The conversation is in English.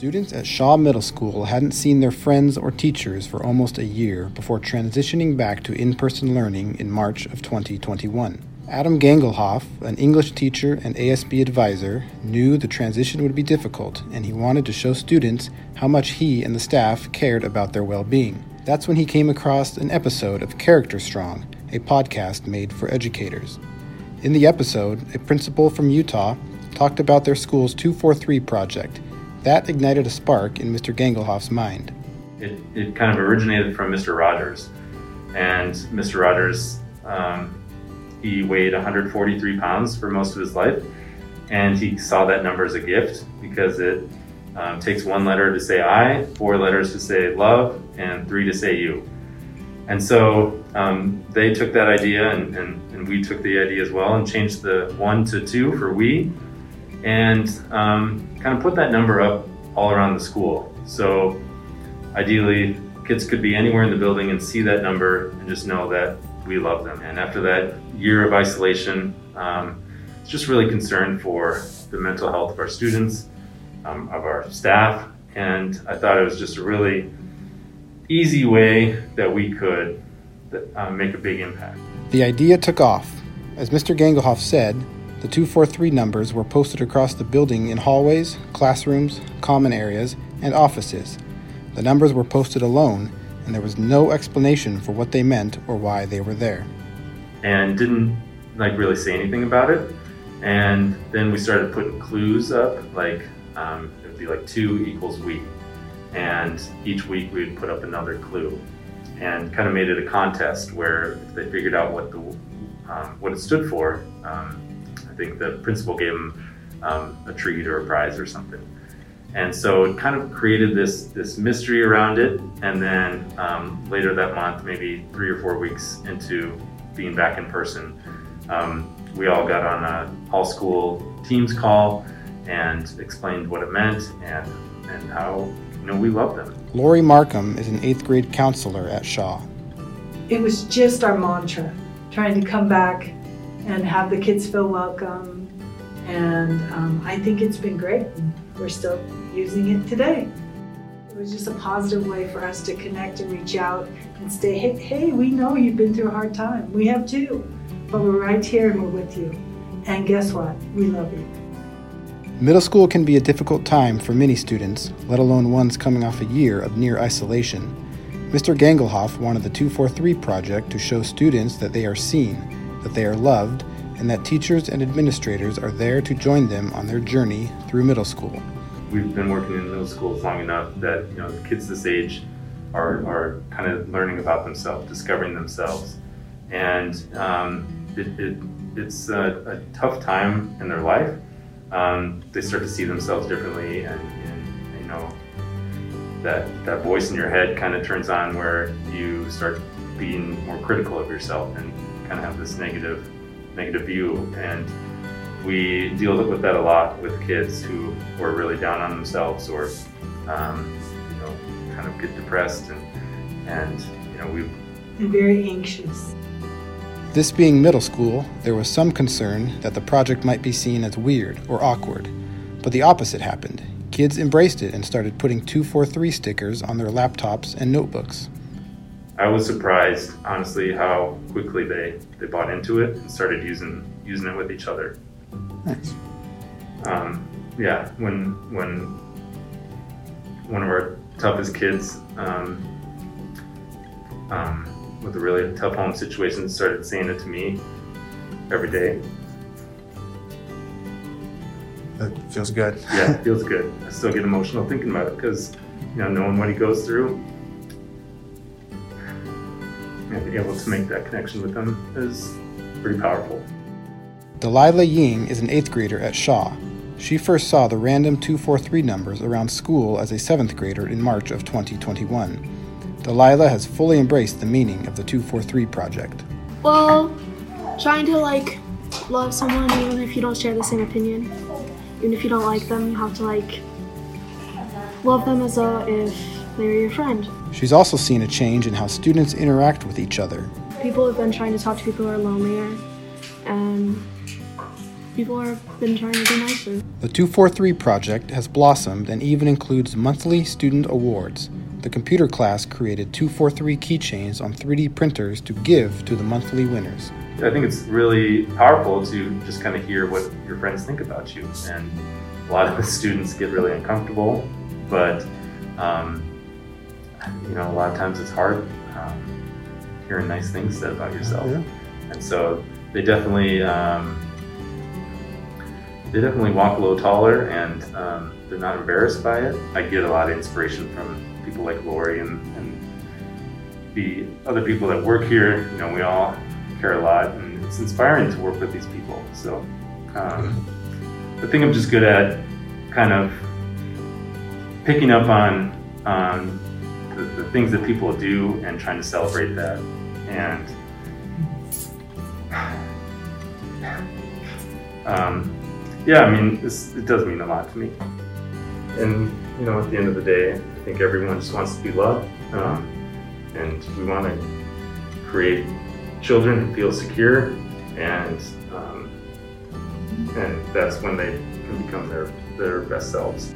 Students at Shaw Middle School hadn't seen their friends or teachers for almost a year before transitioning back to in person learning in March of 2021. Adam Gangelhoff, an English teacher and ASB advisor, knew the transition would be difficult and he wanted to show students how much he and the staff cared about their well being. That's when he came across an episode of Character Strong, a podcast made for educators. In the episode, a principal from Utah talked about their school's 243 project that ignited a spark in Mr. Gangelhoff's mind. It, it kind of originated from Mr. Rogers. And Mr. Rogers, um, he weighed 143 pounds for most of his life. And he saw that number as a gift because it um, takes one letter to say I, four letters to say love, and three to say you. And so um, they took that idea, and, and, and, we took the idea as well, and changed the one to two for we, and um, kind of put that number up all around the school. So ideally, kids could be anywhere in the building and see that number and just know that we love them. And after that year of isolation, um, it's just really concerned for the mental health of our students, um, of our staff, and I thought it was just a really easy way that we could uh, make a big impact. The idea took off. As Mr. Gangelhoff said, the 243 numbers were posted across the building in hallways, classrooms, common areas, and offices. The numbers were posted alone, and there was no explanation for what they meant or why they were there. And didn't like really say anything about it. And then we started putting clues up, like um, it would be like two equals week, And each week we'd put up another clue, and kind of made it a contest where if they figured out what the um, what it stood for, um, think the principal gave him um, a treat or a prize or something. And so it kind of created this this mystery around it. And then um, later that month, maybe three or four weeks into being back in person, um, we all got on a all school Teams call and explained what it meant and and how you know we love them. Lori Markham is an eighth grade counselor at Shaw. It was just our mantra, trying to come back and have the kids feel welcome. And um, I think it's been great. We're still using it today. It was just a positive way for us to connect and reach out and say, hey, hey, we know you've been through a hard time. We have too. But we're right here and we're with you. And guess what? We love you. Middle school can be a difficult time for many students, let alone ones coming off a year of near isolation. Mr. Gangelhoff wanted the 243 project to show students that they are seen that they are loved, and that teachers and administrators are there to join them on their journey through middle school. We've been working in middle schools long enough that you know kids this age are, are kind of learning about themselves, discovering themselves, and um, it, it, it's a, a, tough time in their life. Um, they start to see themselves differently, and, and you know that that voice in your head kind of turns on where you start being more critical of yourself and kind of have this negative negative view. And we deal with that a lot with kids who are really down on themselves or um, you know kind of get depressed and and you know we and very anxious. This being middle school there was some concern that the project might be seen as weird or awkward but the opposite happened. Kids embraced it and started putting 243 stickers on their laptops and notebooks I was surprised, honestly, how quickly they, they bought into it and started using using it with each other. Nice. Um, yeah, when when one of our toughest kids um, um, with a really tough home situation started saying it to me every day. That feels good. yeah, it feels good. I still get emotional thinking about it because you know knowing what he goes through able to make that connection with them is pretty powerful. Delilah Ying is an eighth grader at Shaw. She first saw the random 243 numbers around school as a seventh grader in March of 2021. Delilah has fully embraced the meaning of the 243 project. Well, trying to like love someone even if you don't share the same opinion. Even if you don't like them, you have to like love them as a if they're your friend. She's also seen a change in how students interact with each other. People have been trying to talk to people who are lonelier, and people have been trying to be nicer. The 243 project has blossomed and even includes monthly student awards. The computer class created 243 keychains on 3D printers to give to the monthly winners. I think it's really powerful to just kind of hear what your friends think about you. And a lot of the students get really uncomfortable, but um, you know, a lot of times it's hard um, hearing nice things said about yourself. Yeah. And so they definitely um, they definitely walk a little taller, and um, they're not embarrassed by it. I get a lot of inspiration from people like Lori and, and the other people that work here. You know, we all care a lot, and it's inspiring to work with these people. So um, I think I'm just good at kind of picking up on on the, the things that people do and trying to celebrate that. And um, yeah, I mean, this, it does mean a lot to me. And you know, at the end of the day, I think everyone just wants to be loved, um, and we want to create children who feel secure, and um, and that's when they can become their their best selves.